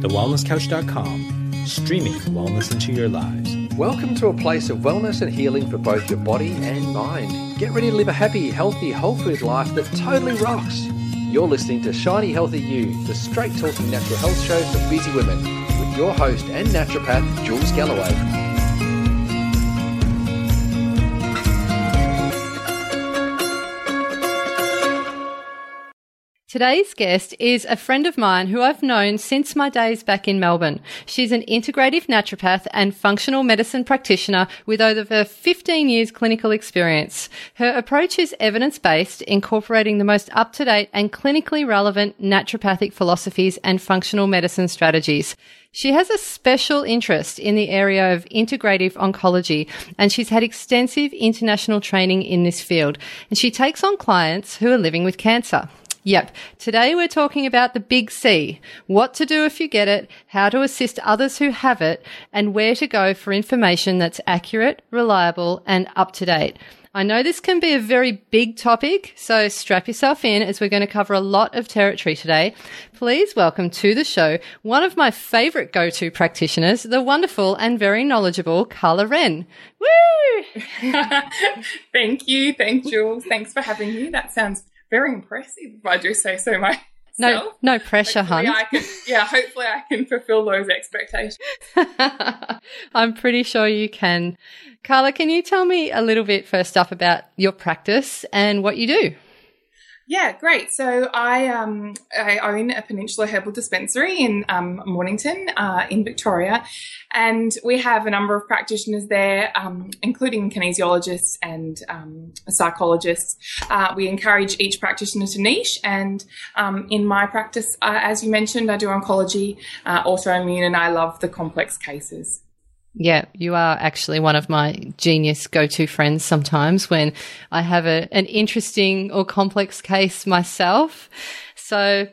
thewellnesscouch.com, streaming wellness into your lives. Welcome to a place of wellness and healing for both your body and mind. Get ready to live a happy, healthy, whole food life that totally rocks. You're listening to Shiny Healthy You, the straight talking natural health show for busy women, with your host and naturopath, Jules Galloway. Today's guest is a friend of mine who I've known since my days back in Melbourne. She's an integrative naturopath and functional medicine practitioner with over 15 years clinical experience. Her approach is evidence based, incorporating the most up to date and clinically relevant naturopathic philosophies and functional medicine strategies. She has a special interest in the area of integrative oncology and she's had extensive international training in this field. And she takes on clients who are living with cancer. Yep. Today we're talking about the big C. What to do if you get it, how to assist others who have it, and where to go for information that's accurate, reliable, and up to date. I know this can be a very big topic, so strap yourself in as we're going to cover a lot of territory today. Please welcome to the show one of my favorite go-to practitioners, the wonderful and very knowledgeable Carla Wrenn. Woo! Thank you. Thanks, Jules. Thanks for having me. That sounds very impressive, if I do say so myself. No, no pressure, hon. yeah, hopefully I can fulfill those expectations. I'm pretty sure you can. Carla, can you tell me a little bit first up about your practice and what you do? Yeah, great. So I um, I own a Peninsula Herbal Dispensary in um, Mornington uh, in Victoria, and we have a number of practitioners there, um, including kinesiologists and um, psychologists. Uh, we encourage each practitioner to niche, and um, in my practice, uh, as you mentioned, I do oncology, uh, autoimmune, and I love the complex cases. Yeah, you are actually one of my genius go to friends sometimes when I have a, an interesting or complex case myself. So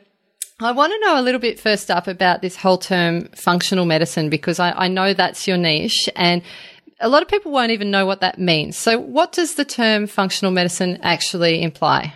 I want to know a little bit first up about this whole term functional medicine because I, I know that's your niche and a lot of people won't even know what that means. So, what does the term functional medicine actually imply?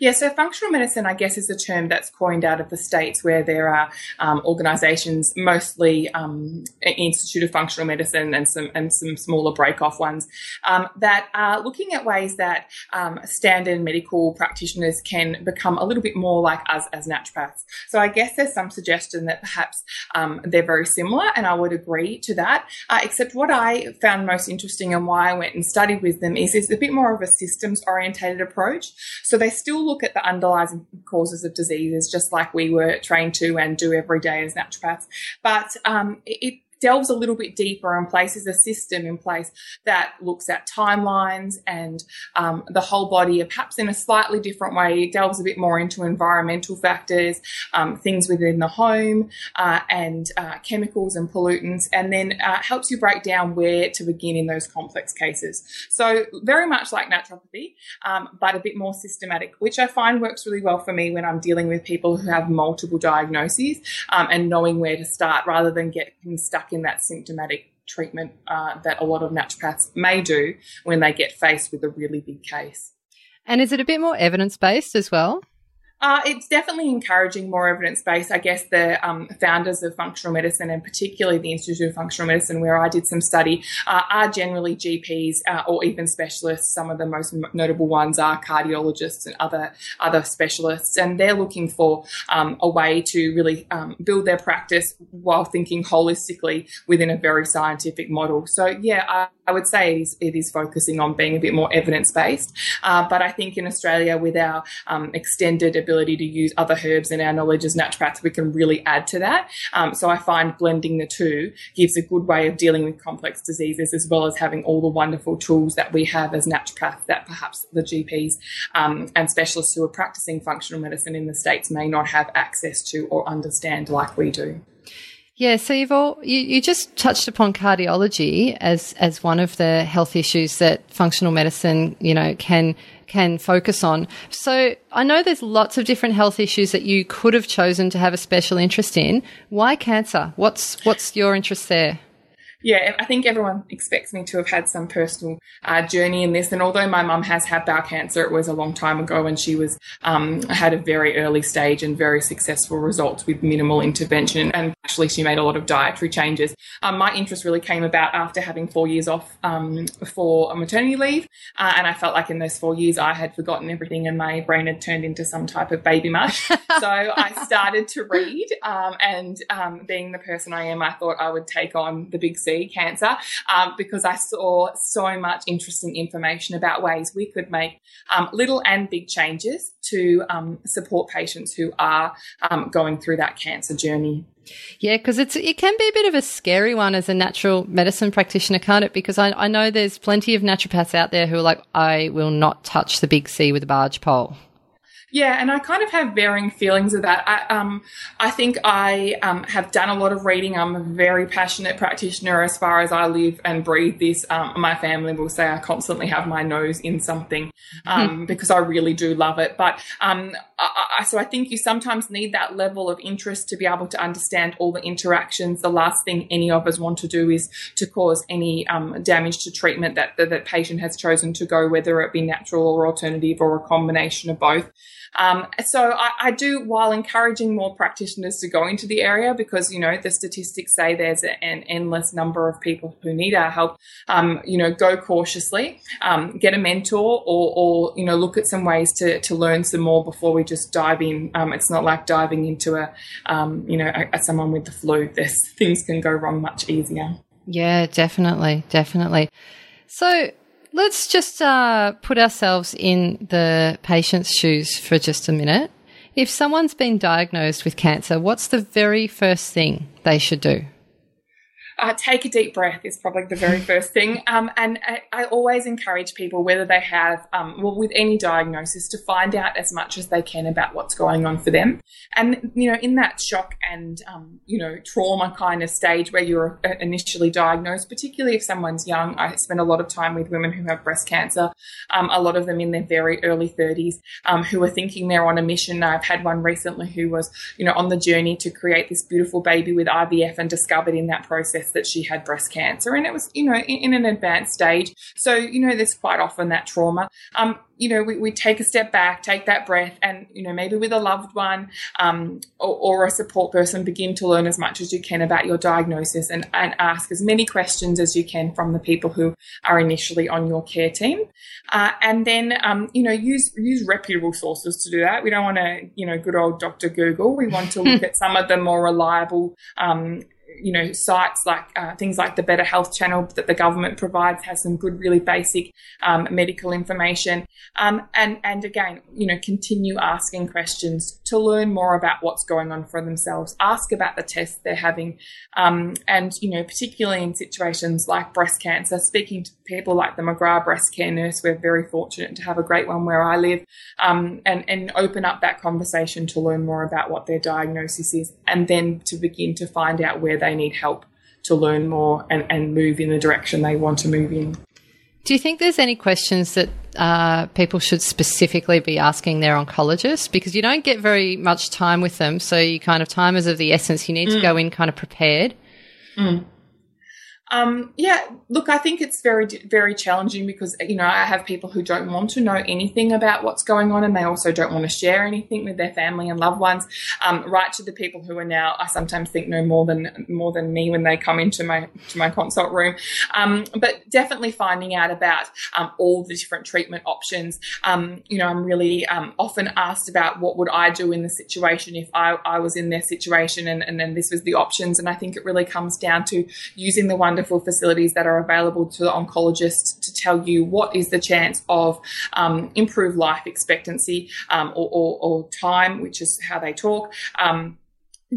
Yeah, so functional medicine, I guess, is a term that's coined out of the States where there are um, organizations, mostly um, Institute of Functional Medicine and some, and some smaller break off ones, um, that are looking at ways that um, standard medical practitioners can become a little bit more like us as naturopaths. So I guess there's some suggestion that perhaps um, they're very similar, and I would agree to that. Uh, except what I found most interesting and why I went and studied with them is it's a bit more of a systems orientated approach. So they still look at the underlying causes of diseases, just like we were trained to and do every day as naturopaths. But um, it, delves a little bit deeper and places a system in place that looks at timelines and um, the whole body, perhaps in a slightly different way. It delves a bit more into environmental factors, um, things within the home, uh, and uh, chemicals and pollutants, and then uh, helps you break down where to begin in those complex cases. So, very much like naturopathy, um, but a bit more systematic, which I find works really well for me when I'm dealing with people who have multiple diagnoses um, and knowing where to start rather than getting stuck in that symptomatic treatment uh, that a lot of naturopaths may do when they get faced with a really big case. And is it a bit more evidence based as well? Uh, it's definitely encouraging more evidence based. I guess the um, founders of functional medicine, and particularly the Institute of Functional Medicine, where I did some study, uh, are generally GPs uh, or even specialists. Some of the most notable ones are cardiologists and other other specialists, and they're looking for um, a way to really um, build their practice while thinking holistically within a very scientific model. So, yeah, I, I would say it is, it is, focusing on being a bit more evidence based. Uh, but I think in Australia, with our um, extended ability ability to use other herbs and our knowledge as naturopaths, we can really add to that. Um, so I find blending the two gives a good way of dealing with complex diseases as well as having all the wonderful tools that we have as naturopaths that perhaps the GPs um, and specialists who are practicing functional medicine in the States may not have access to or understand like we do. Yeah, so you've all you, you just touched upon cardiology as as one of the health issues that functional medicine, you know, can can focus on. So I know there's lots of different health issues that you could have chosen to have a special interest in. Why cancer? What's what's your interest there? yeah, I think everyone expects me to have had some personal uh, journey in this. And although my mum has had bowel cancer, it was a long time ago, and she was um, had a very early stage and very successful results with minimal intervention. And naturally, she made a lot of dietary changes. Um, my interest really came about after having four years off um, for a maternity leave, uh, and I felt like in those four years I had forgotten everything, and my brain had turned into some type of baby mush. so I started to read, um, and um, being the person I am, I thought I would take on the big C, cancer, um, because I saw so much interesting information about ways we could make little and big changes to support patients who are going through that cancer journey. Yeah, because it's it can be a bit of a scary one as a natural medicine practitioner, can't it? Because I, I know there's plenty of naturopaths out there who are like, I will not touch the big C with a barge pole. Yeah, and I kind of have varying feelings of that. I, um, I think I um, have done a lot of reading. I'm a very passionate practitioner as far as I live and breathe this. Um, my family will say I constantly have my nose in something um, hmm. because I really do love it. But um, I, I, so I think you sometimes need that level of interest to be able to understand all the interactions. The last thing any of us want to do is to cause any um, damage to treatment that the that patient has chosen to go, whether it be natural or alternative or a combination of both. Um, so I, I, do, while encouraging more practitioners to go into the area, because you know the statistics say there's an endless number of people who need our help. Um, you know, go cautiously, um, get a mentor, or, or, you know, look at some ways to to learn some more before we just dive in. Um, it's not like diving into a, um, you know, a, a someone with the flu. There's things can go wrong much easier. Yeah, definitely, definitely. So let's just uh, put ourselves in the patient's shoes for just a minute. If someone's been diagnosed with cancer, what's the very first thing they should do? Uh, take a deep breath is probably the very first thing. Um, and I, I, always encourage people, whether they have, um, well, with any diagnosis, to find out as much as they can about what's going on for them. And, you know, in that shock and, um, you know, trauma kind of stage where you're uh, initially diagnosed, particularly if someone's young, I spend a lot of time with women who have breast cancer, um, a lot of them in their very early 30s, um, who are thinking they're on a mission. I've had one recently who was, you know, on the journey to create this beautiful baby with IVF and discovered in that process that she had breast cancer and it was, you know, in, in an advanced stage. So, you know, there's quite often that trauma. Um, you know, we, we take a step back, take that breath, and, you know, maybe with a loved one um, or, or, a support person, begin to learn as much as you can about your diagnosis and, and ask as many questions as you can from the people who are initially on your care team. Uh, and then, um, you know, use, use reputable sources to do that. We don't want to, you know, good old Dr. Google. We want to look at some of the more reliable um, you know, sites like uh, things like the Better Health Channel that the government provides has some good, really basic um, medical information. Um, and and again, you know, continue asking questions to learn more about what's going on for themselves. Ask about the tests they're having, um, and you know, particularly in situations like breast cancer. Speaking to people like the McGrath breast care nurse, we're very fortunate to have a great one where I live, um, and and open up that conversation to learn more about what their diagnosis is, and then to begin to find out where they need help to learn more and, and move in the direction they want to move in. Do you think there's any questions that uh, people should specifically be asking their oncologist? Because you don't get very much time with them, so you kind of time is of the essence. You need mm. to go in kind of prepared. Mm. Um, yeah, look, I think it's very, very challenging because, you know, I have people who don't want to know anything about what's going on and they also don't want to share anything with their family and loved ones. Um, right to the people who are now, I sometimes think know more than, more than me when they come into my, to my consult room. Um, but definitely finding out about, um, all the different treatment options. Um, you know, I'm really, um, often asked about what would I do in the situation if I, I was in their situation and, and then this was the options. And I think it really comes down to using the one wonderful facilities that are available to the oncologist to tell you what is the chance of um, improved life expectancy um, or, or, or, time, which is how they talk. Um,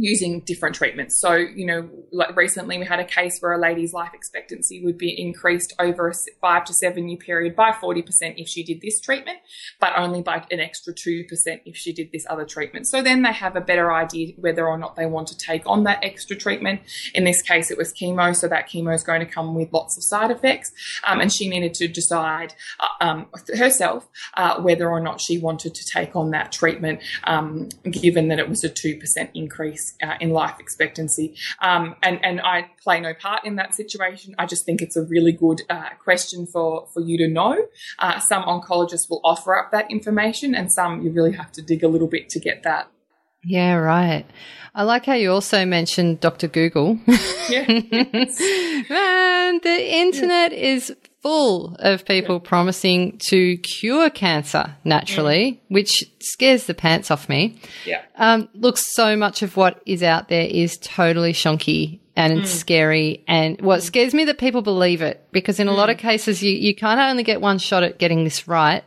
using different treatments. So, you know, like recently we had a case where a lady's life expectancy would be increased over a five to seven year period by 40% if she did this treatment, but only by an extra 2% if she did this other treatment. So then they have a better idea whether or not they want to take on that extra treatment. In this case, it was chemo, so that chemo is going to come with lots of side effects. Um, and she needed to decide uh, um, herself uh, whether or not she wanted to take on that treatment, um, given that it was a 2% increase uh, in life expectancy. Um, and, and I play no part in that situation. I just think it's a really good uh, question for, for you to know. Uh, some oncologists will offer up that information, and some you really have to dig a little bit to get that. Yeah, right. I like how you also mentioned Dr. Google. Yeah. Man, the internet is full of people promising to cure cancer naturally, mm. which scares the pants off me. yeah. Um, look, so much of what is out there is totally shonky and it's scary. And what mm. scares me that people believe it because in a lot of cases, you, you kind of only get one shot at getting this right.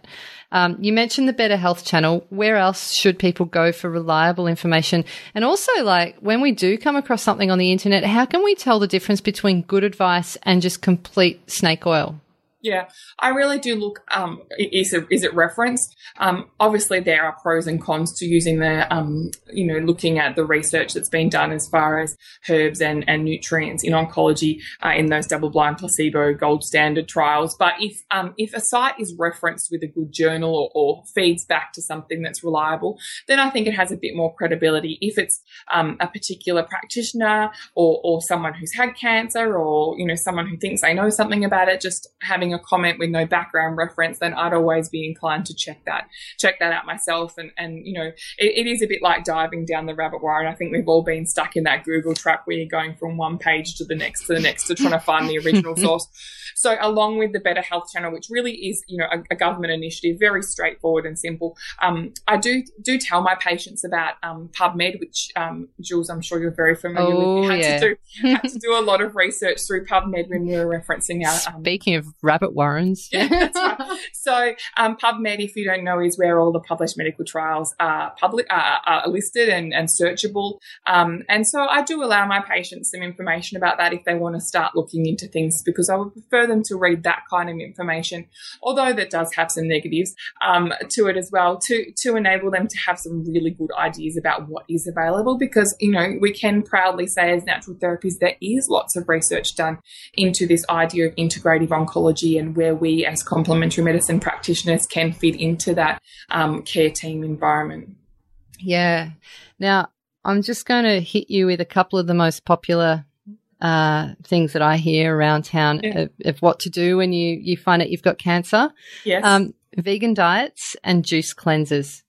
Um, you mentioned the Better Health Channel. Where else should people go for reliable information? And also, like, when we do come across something on the internet, how can we tell the difference between good advice and just complete snake oil? Yeah, I really do look. Um, is it is it referenced? Um, obviously, there are pros and cons to using the, um, you know, looking at the research that's been done as far as herbs and, and nutrients in oncology uh, in those double-blind placebo gold standard trials. But if um, if a site is referenced with a good journal or, or feeds back to something that's reliable, then I think it has a bit more credibility. If it's um, a particular practitioner or or someone who's had cancer or you know someone who thinks they know something about it, just having a comment with no background reference, then I'd always be inclined to check that, check that out myself. And, and you know, it, it is a bit like diving down the rabbit wire. And I think we've all been stuck in that Google trap where you're going from one page to the next to the next to trying to find the original source. So along with the Better Health Channel, which really is, you know, a, a government initiative, very straightforward and simple. Um, I do do tell my patients about um, PubMed, which um, Jules, I'm sure you're very familiar Oh, with. We had yeah. to do had to do a lot of research through PubMed when we were referencing our um, Speaking of rabbit warrens. yeah, right. So, um, PubMed, if you don't know, is where all the published medical trials are public uh, are listed and, and searchable. Um, and so, I do allow my patients some information about that if they want to start looking into things, because I would prefer them to read that kind of information, although that does have some negatives um, to it as well, to to enable them to have some really good ideas about what is available. Because you know, we can proudly say as natural therapies there is lots of research done into this idea of integrative oncology and where we as complementary medicine practitioners can fit into that um, care team environment. Yeah. Now, I'm just going to hit you with a couple of the most popular uh, things that I hear around town Yeah. of, of what to do when you, you find out you've got cancer. Yes. Um, vegan diets and juice cleansers.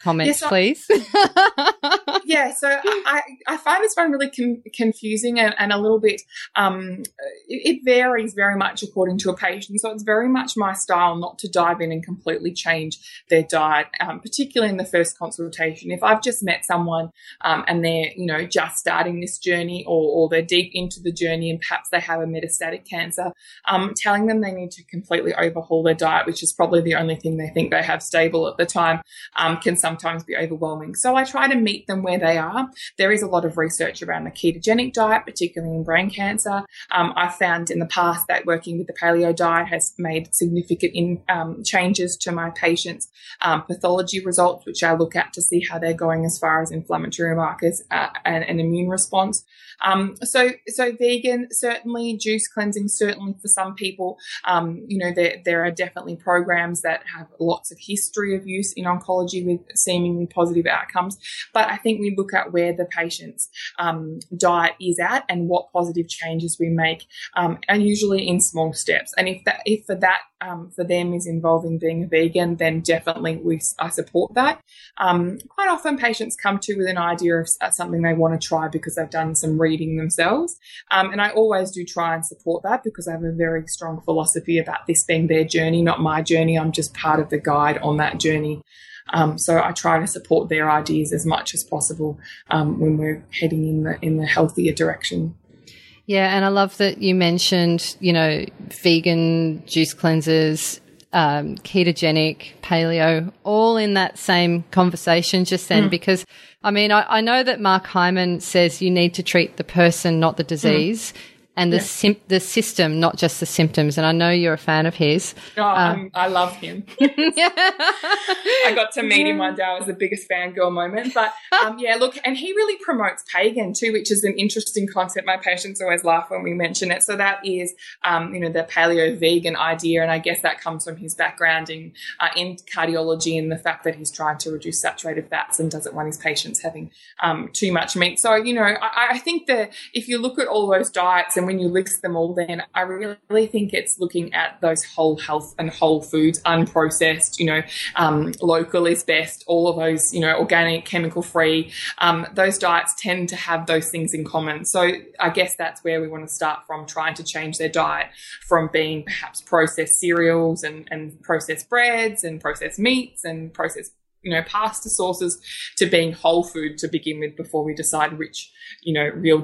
Comments, Yes, I- please. yeah, so I, I find this one really con- confusing and, and a little bit, um, it, it varies very much according to a patient. So it's very much my style not to dive in and completely change their diet, um, particularly in the first consultation. If I've just met someone um, and they're, you know, just starting this journey or, or they're deep into the journey and perhaps they have a metastatic cancer, um, telling them they need to completely overhaul their diet, which is probably the only thing they think they have stable at the time, um, can sometimes be overwhelming. So I try to meet them where they are. There is a lot of research around the ketogenic diet, particularly in brain cancer. Um, I've found in the past that working with the paleo diet has made significant in, um, changes to my patients' um, pathology results, which I look at to see how they're going as far as inflammatory markers uh, and, and immune response. Um, so, so vegan certainly, juice cleansing certainly for some people. Um, you know, there there are definitely programs that have lots of history of use in oncology with seemingly positive outcomes. But I think we look at where the patient's um, diet is at and what positive changes we make, um, and usually in small steps. And if that if for that um, for them is involving being a vegan, then definitely we I support that. Um, quite often, patients come to with an idea of uh, something they want to try because they've done some reading themselves, um, and I always do try and support that because I have a very strong philosophy about this being their journey, not my journey. I'm just part of the guide on that journey. Um, so I try to support their ideas as much as possible um, when we're heading in the in the healthier direction. Yeah, and I love that you mentioned, you know, vegan juice cleansers, um, ketogenic, paleo, all in that same conversation just then. Because, I mean, I, I know that Mark Hyman says you need to treat the person, not the disease. And the sim- the system, not just the symptoms. And I know you're a fan of his. Oh, I'm- I love him. I got to meet him one day. I was the biggest fangirl moment. But um, yeah, look, and he really promotes pegan too, which is an interesting concept. My patients always laugh when we mention it. So that is, um, you know, the paleo vegan idea, and I guess that comes from his background in uh, in cardiology and the fact that he's trying to reduce saturated fats and doesn't want his patients having um, too much meat. So you know, I, I think that if you look at all those diets and when you list them all, then I really think it's looking at those whole health and whole foods, unprocessed, you know, um, local is best, all of those, you know, organic, chemical free. Um, those diets tend to have those things in common. So I guess that's where we want to start from, trying to change their diet from being perhaps processed cereals and, and processed breads and processed meats and processed you know, pasta sources to being whole food to begin with before we decide which, you know, real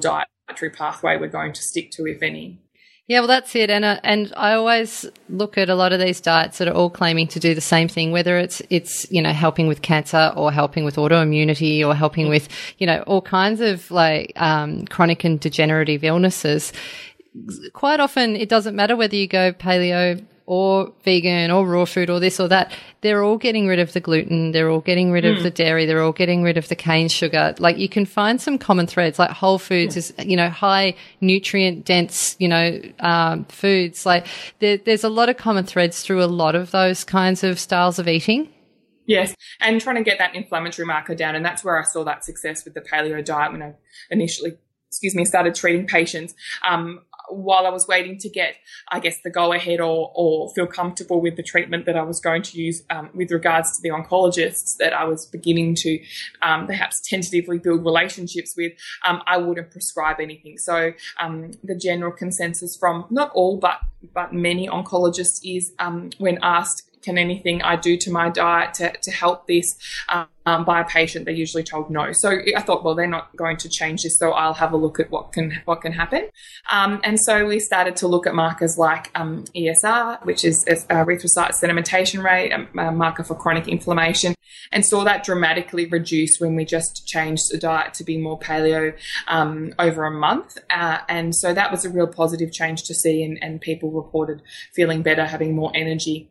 dietary pathway we're going to stick to, if any. Yeah, well, that's it, and uh, and I always look at a lot of these diets that are all claiming to do the same thing, whether it's it's you know helping with cancer or helping with autoimmunity or helping with you know all kinds of like um, chronic and degenerative illnesses. Quite often, it doesn't matter whether you go paleo or vegan or raw food or this or that, they're all getting rid of the gluten. They're all getting rid mm. of the dairy. They're all getting rid of the cane sugar. Like you can find some common threads, like whole foods is, you know, high nutrient dense, you know, um, foods. Like there, there's a lot of common threads through a lot of those kinds of styles of eating. Yes, and trying to get that inflammatory marker down. And that's where I saw that success with the paleo diet when I initially excuse me, started treating patients. Um, while I was waiting to get, I guess, the go ahead or, or feel comfortable with the treatment that I was going to use um, with regards to the oncologists that I was beginning to um, perhaps tentatively build relationships with, um, I wouldn't prescribe anything. So um, the general consensus from not all, but but many oncologists is um, when asked can anything I do to my diet to, to help this um, by a patient? They're usually told no. So I thought, well, they're not going to change this, so I'll have a look at what can what can happen. Um, and so we started to look at markers like um, ESR, which is erythrocyte sedimentation rate, a, marker for chronic inflammation, and saw that dramatically reduce when we just changed the diet to be more paleo um, over a month. Uh, and so that was a real positive change to see, and, and people reported feeling better, having more energy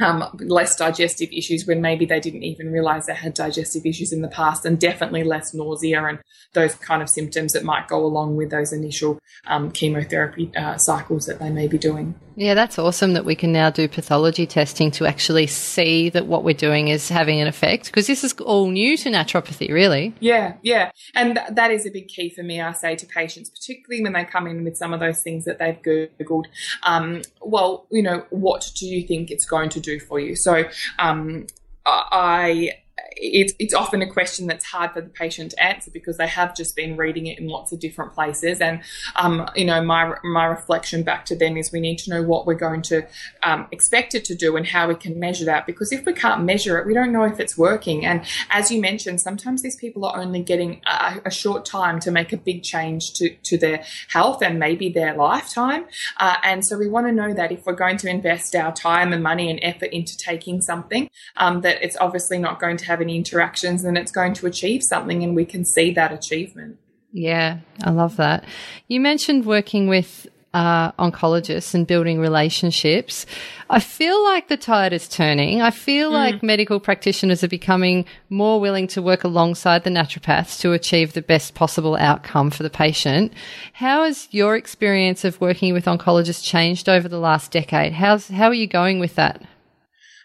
um, less digestive issues when maybe they didn't even realize they had digestive issues in the past, and definitely less nausea and those kind of symptoms that might go along with those initial um, chemotherapy uh, cycles that they may be doing. Yeah, that's awesome that we can now do pathology testing to actually see that what we're doing is having an effect because this is all new to naturopathy, really. Yeah, yeah. And th- that is a big key for me, I say to patients, particularly when they come in with some of those things that they've Googled. Um, well, you know, what do you think it's going to do for you? So, um, I it's, it's often a question that's hard for the patient to answer because they have just been reading it in lots of different places. And, um, you know, my, my reflection back to them is we need to know what we're going to um, expect it to do and how we can measure that. Because if we can't measure it, we don't know if it's working. And as you mentioned, sometimes these people are only getting a, a short time to make a big change to, to their health and maybe their lifetime. Uh, and so we want to know that if we're going to invest our time and money and effort into taking something, um, that it's obviously not going to have any interactions and it's going to achieve something and we can see that achievement. Yeah, I love that. You mentioned working with uh, oncologists and building relationships. I feel like the tide is turning. I feel mm. like medical practitioners are becoming more willing to work alongside the naturopaths to achieve the best possible outcome for the patient. How has your experience of working with oncologists changed over the last decade? How's, how are you going with that?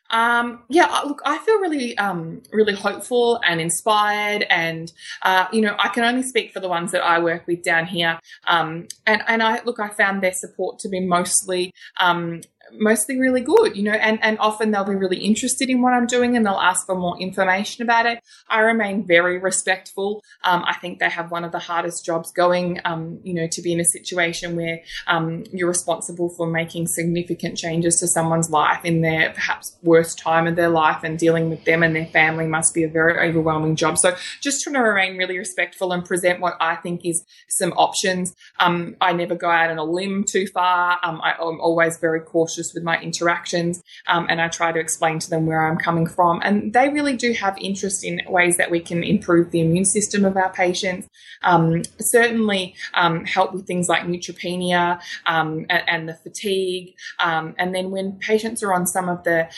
Um, yeah, look, I feel really, um, really hopeful and inspired, and uh, you know, I can only speak for the ones that I work with down here. Um, and and I look, I found their support to be mostly um, mostly really good, you know, and, and often they'll be really interested in what I'm doing and they'll ask for more information about it. I remain very respectful. Um, I think they have one of the hardest jobs going, um, you know, to be in a situation where um, you're responsible for making significant changes to someone's life in their perhaps worst time of their life and dealing with them and their family must be a very overwhelming job. So just trying to remain really respectful and present what I think is some options. Um, I never go out on a limb too far. Um, I, I'm always very cautious cautious with my interactions um, and I try to explain to them where I'm coming from. And they really do have interest in ways that we can improve the immune system of our patients, um, certainly um, help with things like neutropenia um, and, and, the fatigue. Um, and then when patients are on some of the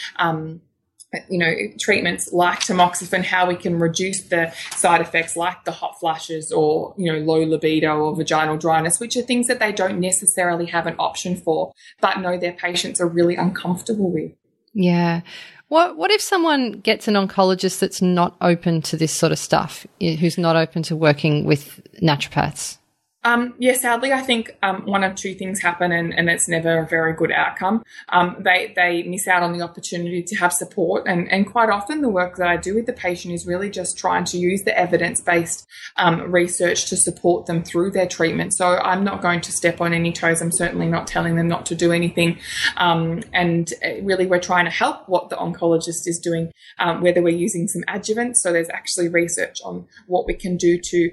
Uh, you know, treatments like tamoxifen, how we can reduce the side effects like the hot flushes or, you know, low libido or vaginal dryness, which are things that they don't necessarily have an option for, but know their patients are really uncomfortable with. Yeah. What what if someone gets an oncologist that's not open to this sort of stuff, who's not open to working with naturopaths? Um, yeah, sadly, I think um, one of two things happen, and, and it's never a very good outcome. Um, they they miss out on the opportunity to have support, and and quite often the work that I do with the patient is really just trying to use the evidence based um, research to support them through their treatment. So I'm not going to step on any toes. I'm certainly not telling them not to do anything, um, and uh, really we're trying to help what the oncologist is doing, um, whether we're using some adjuvants. So there's actually research on what we can do to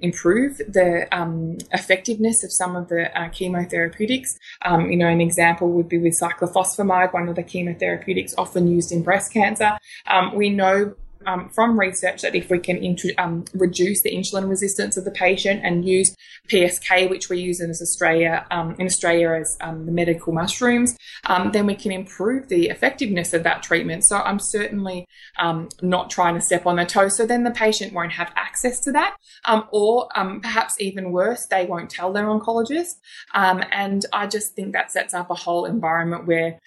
improve the um, effectiveness of some of the uh, chemotherapeutics. Um, you know, an example would be with cyclophosphamide, one of the chemotherapeutics often used in breast cancer. Um, we know um, from research that if we can um, reduce the insulin resistance of the patient and use PSK, which we use in Australia um, in Australia as um, the medical mushrooms, um, then we can improve the effectiveness of that treatment. So I'm certainly um, not trying to step on their toes. So then the patient won't have access to that, or perhaps even worse, they won't tell their oncologist. and I just think that sets up a whole environment where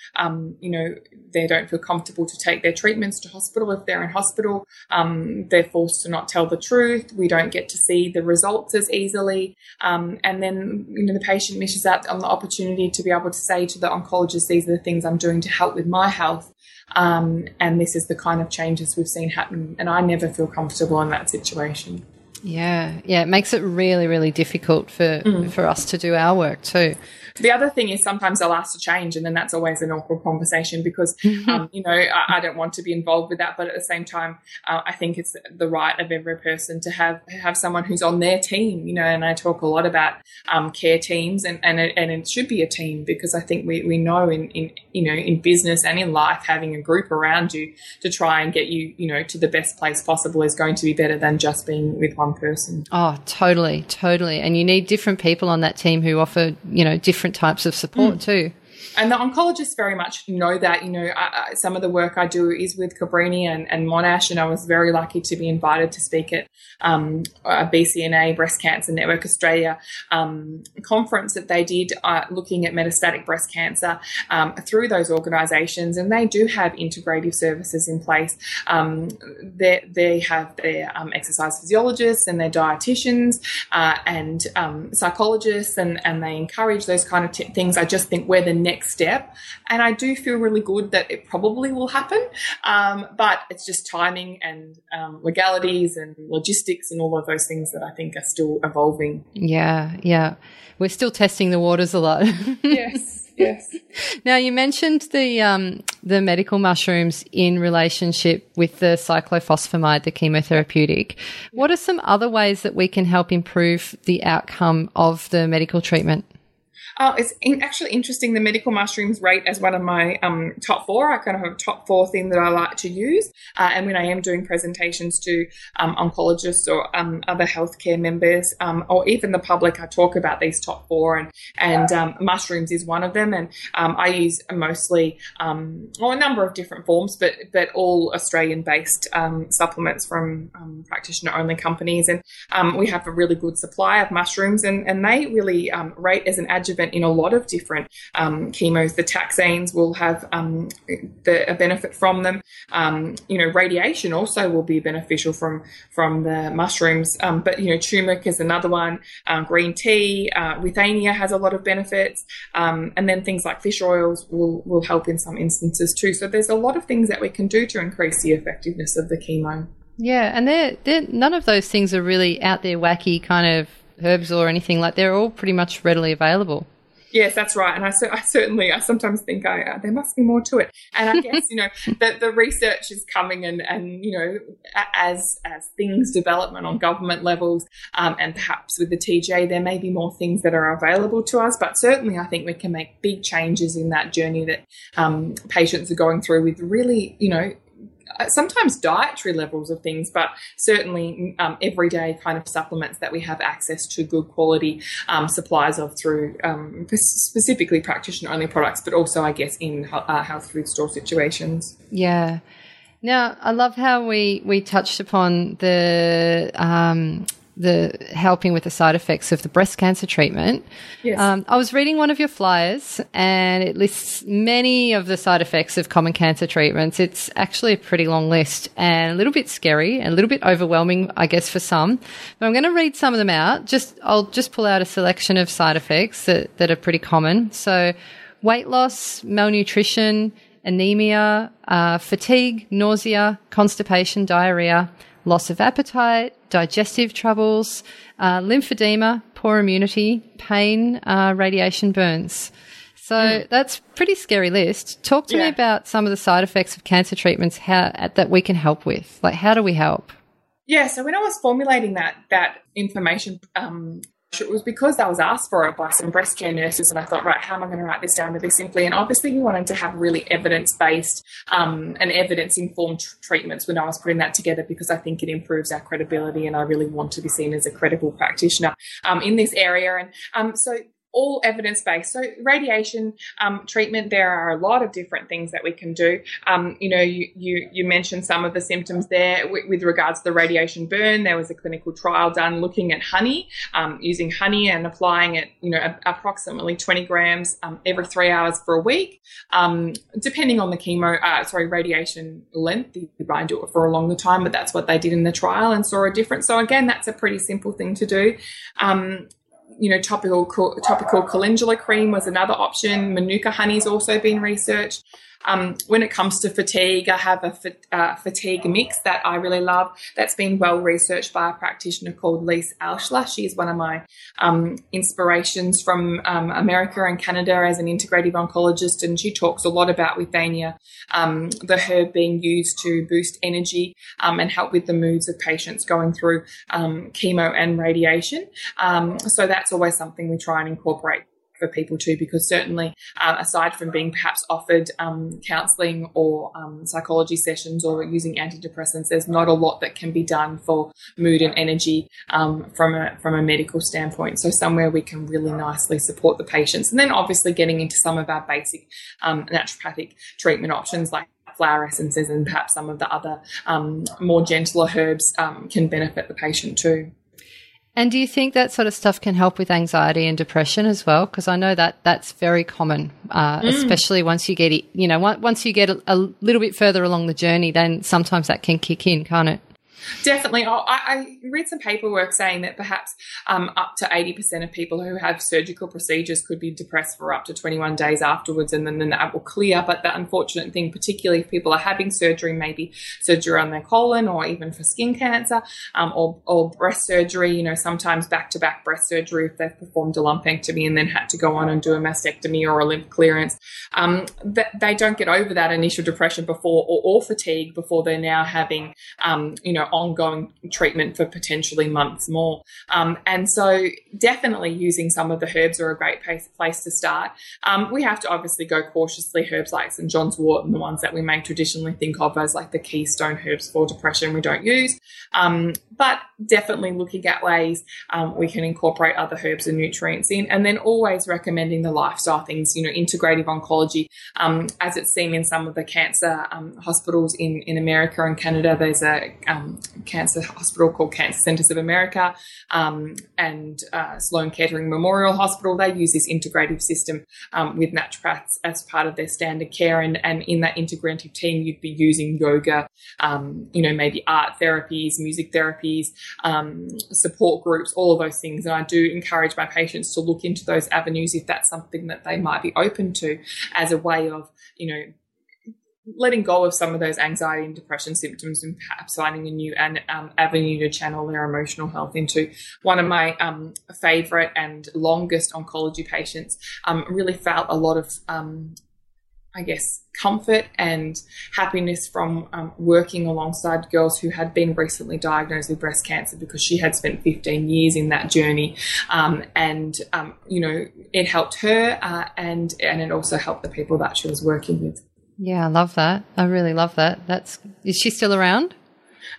you know they don't feel comfortable to take their treatments to hospital if they're in hospital hospital. Um, they're forced to not tell the truth. We don't get to see the results as easily. Um, and then, you know, the patient misses out on the opportunity to be able to say to the oncologist, these are the things I'm doing to help with my health. Um, and this is the kind of changes we've seen happen. And I never feel comfortable in that situation. Yeah, yeah, it makes it really, really difficult for mm. for us to do our work too. The other thing is sometimes they'll ask to change, and then that's always an awkward conversation because, mm-hmm. um, you know, I, I, don't want to be involved with that. But at the same time, uh, I think it's the right of every person to have have someone who's on their team, you know. And I talk a lot about um, care teams, and and it, and it should be a team because I think we, we know in, in you know in business and in life having a group around you to try and get you you know to the best place possible is going to be better than just being with one person. Oh, totally, totally. And you need different people on that team who offer you know different different types of support mm. too. And the oncologists very much know that. You know, I, some of the work I do is with Cabrini and, and, Monash, and I was very lucky to be invited to speak at um, a BCNA Breast Cancer Network Australia um, conference that they did uh, looking at metastatic breast cancer um, through those organisations. And they do have integrative services in place. Um, they, they have their um, exercise physiologists and their dietitians uh, and um, psychologists, and, and they encourage those kind of t- things. I just think we're the next next step. And I do feel really good that it probably will happen. Um, but it's just timing and um, legalities and logistics and all of those things that I think are still evolving. Yeah, yeah. We're still testing the waters a lot. yes. Yes. Now you mentioned the um, the medical mushrooms in relationship with the cyclophosphamide, the chemotherapeutic. What are some other ways that we can help improve the outcome of the medical treatment? Oh, it's in, actually interesting. The medical mushrooms rate as one of my um, top four. I kind of have a top four thing that I like to use. Uh, and when I am doing presentations to um, oncologists or um, other healthcare members um, or even the public, I talk about these top four. And, and um, mushrooms is one of them. And um, I use mostly, or a number of different forms, but, but all Australian based supplements from practitioner only companies. And we have a really good supply of mushrooms, and, and they really rate as an adjuvant in a lot of different um, chemos. The taxanes will have um, the, a benefit from them. Um, you know, radiation also will be beneficial from from the mushrooms. Um, but you know, turmeric is another one. Um, green tea, uh, withania has a lot of benefits, and then things like fish oils will will help in some instances too. So there's a lot of things that we can do to increase the effectiveness of the chemo. Yeah, and they're, they're, none of those things are really out there wacky kind of herbs or anything like they're all pretty much readily available. Yes, that's right. And I, I certainly, I sometimes think I, uh, there must be more to it. And I guess, you know, that the research is coming and, and, you know, as, as things development on government levels, um, and perhaps with the TGA, there may be more things that are available to us. But certainly I think we can make big changes in that journey that, um, patients are going through with really, you know, sometimes dietary levels of things, but certainly um, everyday kind of supplements that we have access to good quality um, supplies of through um, specifically practitioner only products, but also, I guess, in uh, health food store situations. Yeah. Now, I love how we, we touched upon the um, the helping with the side effects of the breast cancer treatment. Yes. Um, I was reading one of your flyers, and it lists many of the side effects of common cancer treatments. It's actually a pretty long list and a little bit scary and a little bit overwhelming, I guess, for some. But I'm going to read some of them out. Just I'll just pull out a selection of side effects that, that are pretty common. So, weight loss, malnutrition anemia, uh, fatigue, nausea, constipation, diarrhea, loss of appetite, digestive troubles, uh, lymphedema, poor immunity, pain, uh, radiation burns. So mm. that's pretty scary list. Talk to yeah. me about some of the side effects of cancer treatments how, that we can help with. Like, how do we help? Yeah, so when I was formulating that that information um, it was because I was asked for it by some breast care nurses, and I thought, right, how am I going to write this down really simply? And obviously, we wanted to have really evidence based um, and evidence informed tr- treatments when I was putting that together because I think it improves our credibility, and I really want to be seen as a credible practitioner um, in this area. And um, so, all evidence based. So, radiation um, treatment, there are a lot of different things that we can do. Um, you know, you, you, you, mentioned some of the symptoms there with, regards to the radiation burn. There was a clinical trial done looking at honey, um, using honey and applying it, you know, a, approximately 20 grams um, every three hours for a week, um, depending on the chemo, uh, sorry, radiation length. You might do it for a longer time, but that's what they did in the trial and saw a difference. So, again, that's a pretty simple thing to do. Um, you know, topical topical calendula cream was another option. Manuka honey's also been researched. Um, when it comes to fatigue, I have a uh, fatigue mix that I really love. That's been well researched by a practitioner called Lise Alschuler. She is one of my um, inspirations from um, America and Canada as an integrative oncologist, and she talks a lot about withania, um, the herb being used to boost energy um, and help with the moods of patients going through um, chemo and radiation. so that's always something we try and incorporate for people too, because certainly, uh, aside from being perhaps offered um, counselling or um, psychology sessions or using antidepressants, there's not a lot that can be done for mood and energy um, from a from a medical standpoint. So somewhere we can really nicely support the patients, and then obviously getting into some of our basic um, naturopathic treatment options like flower essences and perhaps some of the other um, more gentler herbs um, can benefit the patient too. And do you think that sort of stuff can help with anxiety and depression as well? Because I know that that's very common, uh, mm. especially once you get, you know, once you get a, a little bit further along the journey, then sometimes that can kick in, can't it? Definitely. Oh, I, I, read some paperwork saying that perhaps um, up to 80% of people who have surgical procedures could be depressed for up to 21 days afterwards and then, then that will clear. But the unfortunate thing, particularly if people are having surgery, maybe surgery on their colon or even for skin cancer um, or, or breast surgery, you know, sometimes back to back breast surgery if they've performed a lumpectomy and then had to go on and do a mastectomy or a lymph clearance, um, they don't get over that initial depression before or, or fatigue before they're now having, um, you know, ongoing treatment for potentially months more. Um, and so, definitely using some of the herbs are a great place, place to start. Um, we have to obviously go cautiously. Herbs like St. John's wort and the ones that we may traditionally think of as like the keystone herbs for depression, we don't use. Um, but definitely looking at ways um, we can incorporate other herbs and nutrients in, and then always recommending the lifestyle things, you know, integrative oncology, um, as it's seen in some of the cancer um, hospitals in, in America and Canada. There's a um, cancer hospital called Cancer Centers of America um, and uh, Sloan Kettering Memorial Hospital. They use this integrative system um, with naturopaths as part of their standard care. And, and in that integrative team, you'd be using yoga, um, you know, maybe art therapies, music therapies, um, support groups, all of those things. And I do encourage my patients to look into those avenues if that's something that they might be open to as a way of, you know, letting go of some of those anxiety and depression symptoms and perhaps finding a new an, um, avenue to channel their emotional health into. One of my um, favorite and longest oncology patients um, really felt a lot of, um, I guess, comfort and happiness from um, working alongside girls who had been recently diagnosed with breast cancer because she had spent 15 years in that journey. Um, and, you know, it helped her uh, and, and it also helped the people that she was working with. Yeah, I love that. I really love that. That's is she still around?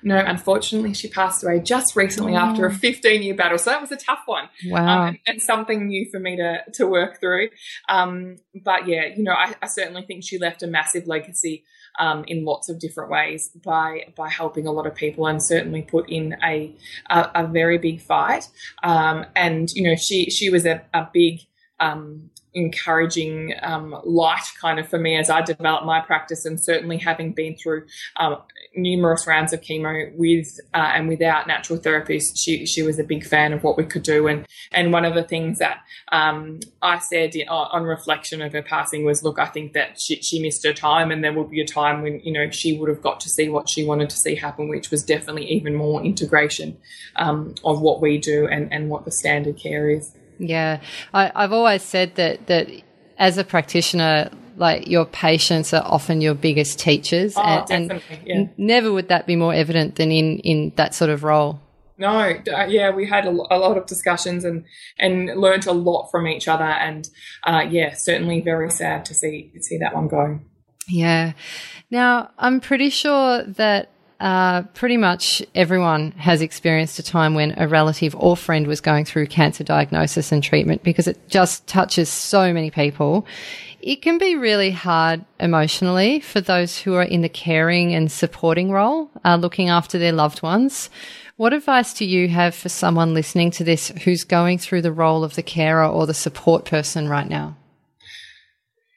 No, unfortunately, she passed away just recently oh. after a 15 year battle. So that was a tough one. Wow. Um, and, and, something new for me to, to work through. Um, but yeah, you know, I, I, certainly think she left a massive legacy um, in lots of different ways by by helping a lot of people and certainly put in a a, a very big fight. Um, and you know, she she was a, a big um, encouraging um, light kind of for me as I developed my practice, and certainly having been through um, numerous rounds of chemo with uh, and without natural therapies, she she was a big fan of what we could do. And and one of the things that um, I said in, on reflection of her passing was, look, I think that she, she missed her time, and there will be a time when you know she would have got to see what she wanted to see happen, which was definitely even more integration um, of what we do and and what the standard care is. Yeah, I, I've always said that that as a practitioner, like your patients are often your biggest teachers, Oh, and, definitely, yeah. n- never would that be more evident than in in that sort of role. No, uh, yeah, we had a, a lot of discussions and and learnt a lot from each other, and uh, yeah, certainly very sad to see see that one go. Yeah. Now, I'm pretty sure that uh, pretty much everyone has experienced a time when a relative or friend was going through cancer diagnosis and treatment because it just touches so many people. It can be really hard emotionally for those who are in the caring and supporting role, uh, looking after their loved ones. What advice do you have for someone listening to this who's going through the role of the carer or the support person right now?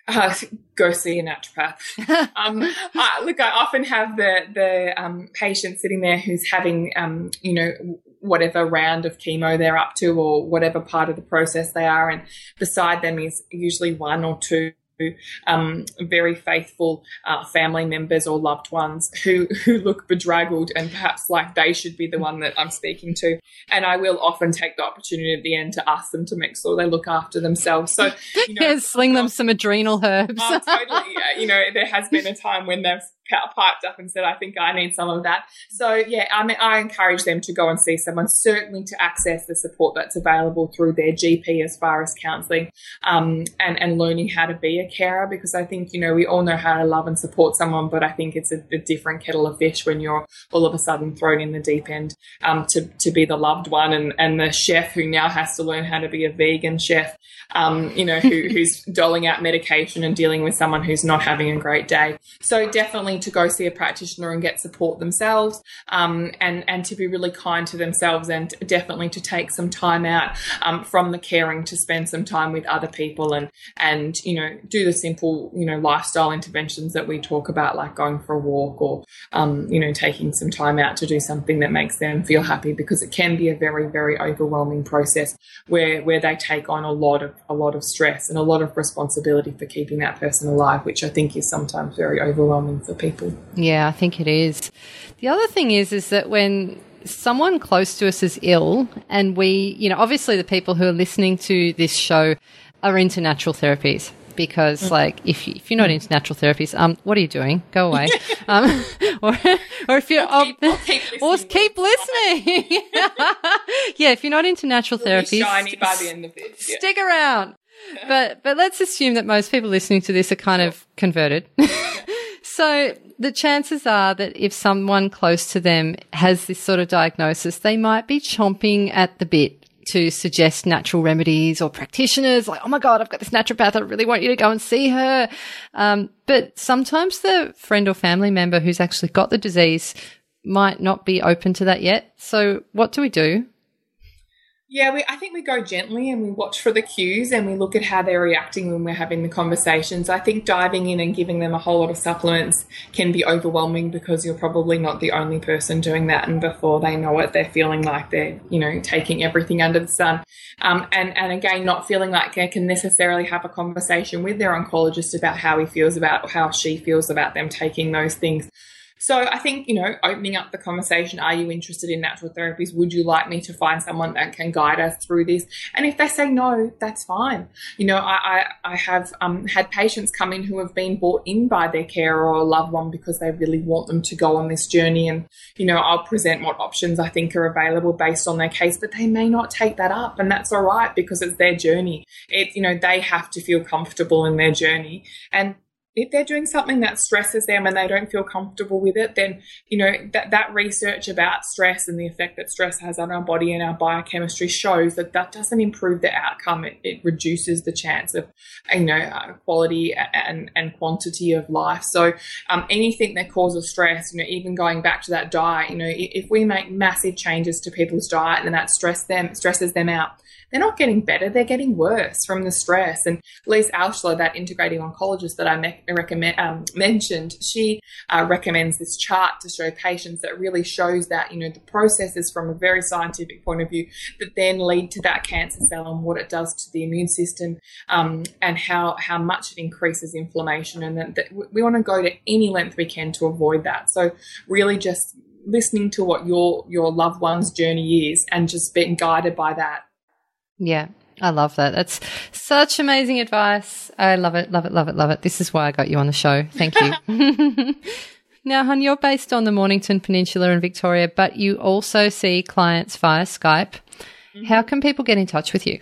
Uh, go see a naturopath. um, I, look, I often have the the um, patient sitting there who's having, um, you know, whatever round of chemo they're up to, or whatever part of the process they are, and beside them is usually one or two um, very faithful uh, family members or loved ones who who look bedraggled and perhaps like they should be the one that I'm speaking to. And I will often take the opportunity at the end to ask them to make sure they look after themselves. So you know, yeah, sling them some adrenal herbs. Oh, totally. You know, there has been a time when they've piped up and said, I think I need some of that. So, yeah, I mean, I encourage them to go and see someone, certainly to access the support that's available through their GP as far as counselling um, and, and learning how to be a carer because I think, you know, we all know how to love and support someone, but I think it's a, a different kettle of fish when you're all of a sudden thrown in the deep end um, to, to be the loved one and, and the chef who now has to learn how to be a vegan chef, um, you know, who, who's doling out medication and dealing with someone who's not having a great day. So definitely to go see a practitioner and get support themselves um, and, and to be really kind to themselves and definitely to take some time out um, from the caring to spend some time with other people and, and, you know, do the simple, you know, lifestyle interventions that we talk about, like going for a walk or, um, you know, taking some time out to do something that makes them feel happy because it can be a very, very overwhelming process where, where they take on a lot of, a lot of stress and a lot of responsibility for keeping that person alive, which I think is sometimes very overwhelming for people. Yeah, I think it is. The other thing is, is that when someone close to us is ill, and we, you know, obviously the people who are listening to this show are into natural therapies because, like, if, you, if you're not into natural therapies, um, what are you doing? Go away. um, or, or if you're, Or keep- or keep or listening. keep listening. yeah, if you're not into natural therapies, shiny by the end of this. Yeah. stick around. But but let's assume that most people listening to this are kind of converted. So the chances are that if someone close to them has this sort of diagnosis, they might be chomping at the bit to suggest natural remedies or practitioners like, oh my God, I've got this naturopath. I really want you to go and see her. Um, but sometimes the friend or family member who's actually got the disease might not be open to that yet. So what do we do? Yeah, we, I think we go gently and we watch for the cues and we look at how they're reacting when we're having the conversations. I think diving in and giving them a whole lot of supplements can be overwhelming because you're probably not the only person doing that. And before they know it, they're feeling like they're, you know, taking everything under the sun. Um, and, and again, not feeling like they can necessarily have a conversation with their oncologist about how he feels about, how she feels about them taking those things. So I think, you know, opening up the conversation, are you interested in natural therapies? Would you like me to find someone that can guide us through this? And if they say no, that's fine. You know, I, I, I have um, had patients come in who have been brought in by their carer or a loved one because they really want them to go on this journey. And, you know, I'll present what options I think are available based on their case, but they may not take that up. And that's all right because it's their journey. It, you know, they have to feel comfortable in their journey. And if they're doing something that stresses them and they don't feel comfortable with it, then you know that that research about stress and the effect that stress has on our body and our biochemistry shows that that doesn't improve the outcome. It, it reduces the chance of you know uh, quality and and quantity of life. So um, anything that causes stress, you know, even going back to that diet, you know, if we make massive changes to people's diet and that stress them stresses them out they're not getting better, they're getting worse from the stress. And Lise Alschuler, that integrative oncologist that I me- recommend, um, mentioned, she uh, recommends this chart to show patients that really shows that, you know, the processes from a very scientific point of view that then lead to that cancer cell and what it does to the immune system um, and how, how much it increases inflammation. And that, that we want to go to any length we can to avoid that. So really just listening to what your your loved one's journey is and just being guided by that yeah, I love that. That's such amazing advice. I love it, love it, love it, love it. This is why I got you on the show. Thank you. now, hon, you're based on the Mornington Peninsula in Victoria, but you also see clients via Skype. Mm-hmm. How can people get in touch with you?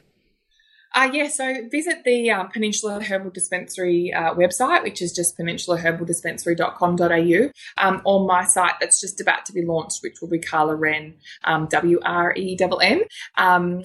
Uh, yeah, so visit the um, Peninsula Herbal Dispensary uh, website, which is just peninsulaherbaldispensary.com.au, um, or my site that's just about to be launched, which will be Carla Wrenn, um, W R E N N.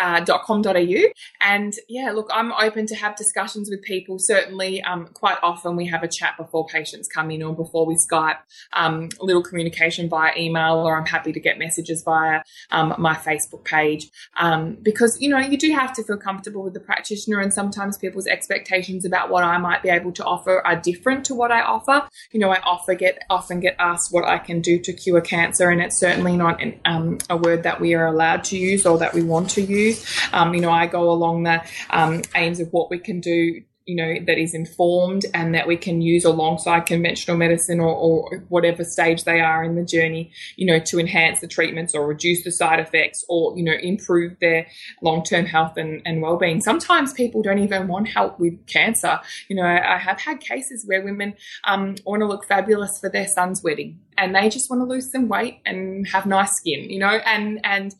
Uh, .com.au. And yeah, look, I'm open to have discussions with people. Certainly, um, quite often we have a chat before patients come in or before we Skype, um, a little communication via email, or I'm happy to get messages via um, my Facebook page. Um, because, you know, you do have to feel comfortable with the practitioner, and sometimes people's expectations about what I might be able to offer are different to what I offer. You know, I often get often get asked what I can do to cure cancer, and it's certainly not an, um, a word that we are allowed to use or that we want to use. Um, you know, I go along the um, aims of what we can do you know that is informed and that we can use alongside conventional medicine or, or, whatever stage they are in the journey you know to enhance the treatments or reduce the side effects or you know improve their long-term health and, and well-being. Sometimes people don't even want help with cancer. You know i, I have had cases where women um, want to look fabulous for their son's wedding and they just want to lose some weight and have nice skin you know and and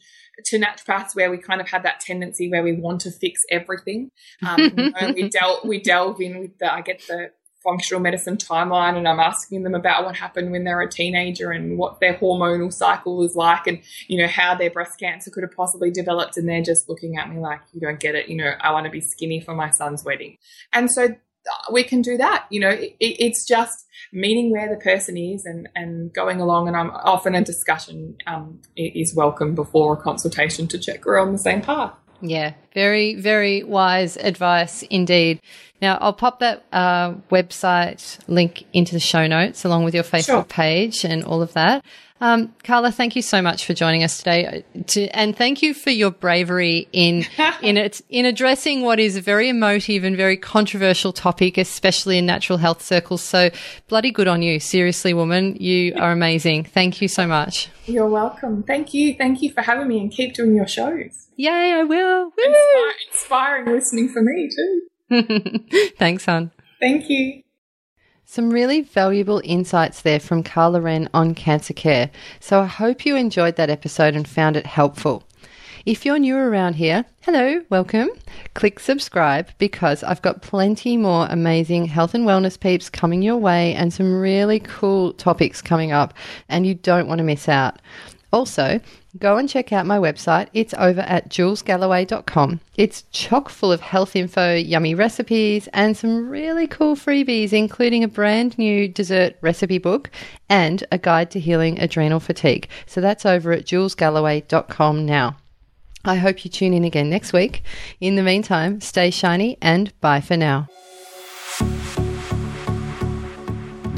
to naturopaths where we kind of have that tendency where we want to fix everything. Um, you know, we delve we delve in with the I get the functional medicine timeline and I'm asking them about what happened when they're a teenager and what their hormonal cycle was like and you know how their breast cancer could have possibly developed and they're just looking at me like you don't get it you know I want to be skinny for my son's wedding and so we can do that you know it, it's just meeting where the person is and, and going along. And I'm often a discussion um, is welcome before a consultation to check we're on the same path. Yeah, very, very wise advice indeed. Now, I'll pop that uh, website link into the show notes along with your Facebook sure. page and all of that. Um, Carla, thank you so much for joining us today, uh, to, and thank you for your bravery in in it, in addressing what is a very emotive and very controversial topic, especially in natural health circles. So, bloody good on you, seriously, woman. You are amazing. Thank you so much. You're welcome. Thank you. Thank you for having me, and keep doing your shows. Yay! I will. Inspire, inspiring listening for me too. Thanks, hon. Thank you. Some really valuable insights there from Carla Wrenn on cancer care. So I hope you enjoyed that episode and found it helpful. If you're new around here, hello, welcome. Click subscribe because I've got plenty more amazing health and wellness peeps coming your way and some really cool topics coming up, and you don't want to miss out. Also, go and check out my website. It's over at julesgalloway.com. It's chock full of health info, yummy recipes, and some really cool freebies, including a brand new dessert recipe book and a guide to healing adrenal fatigue. So that's over at julesgalloway.com now. I hope you tune in again next week. In the meantime, stay shiny and bye for now.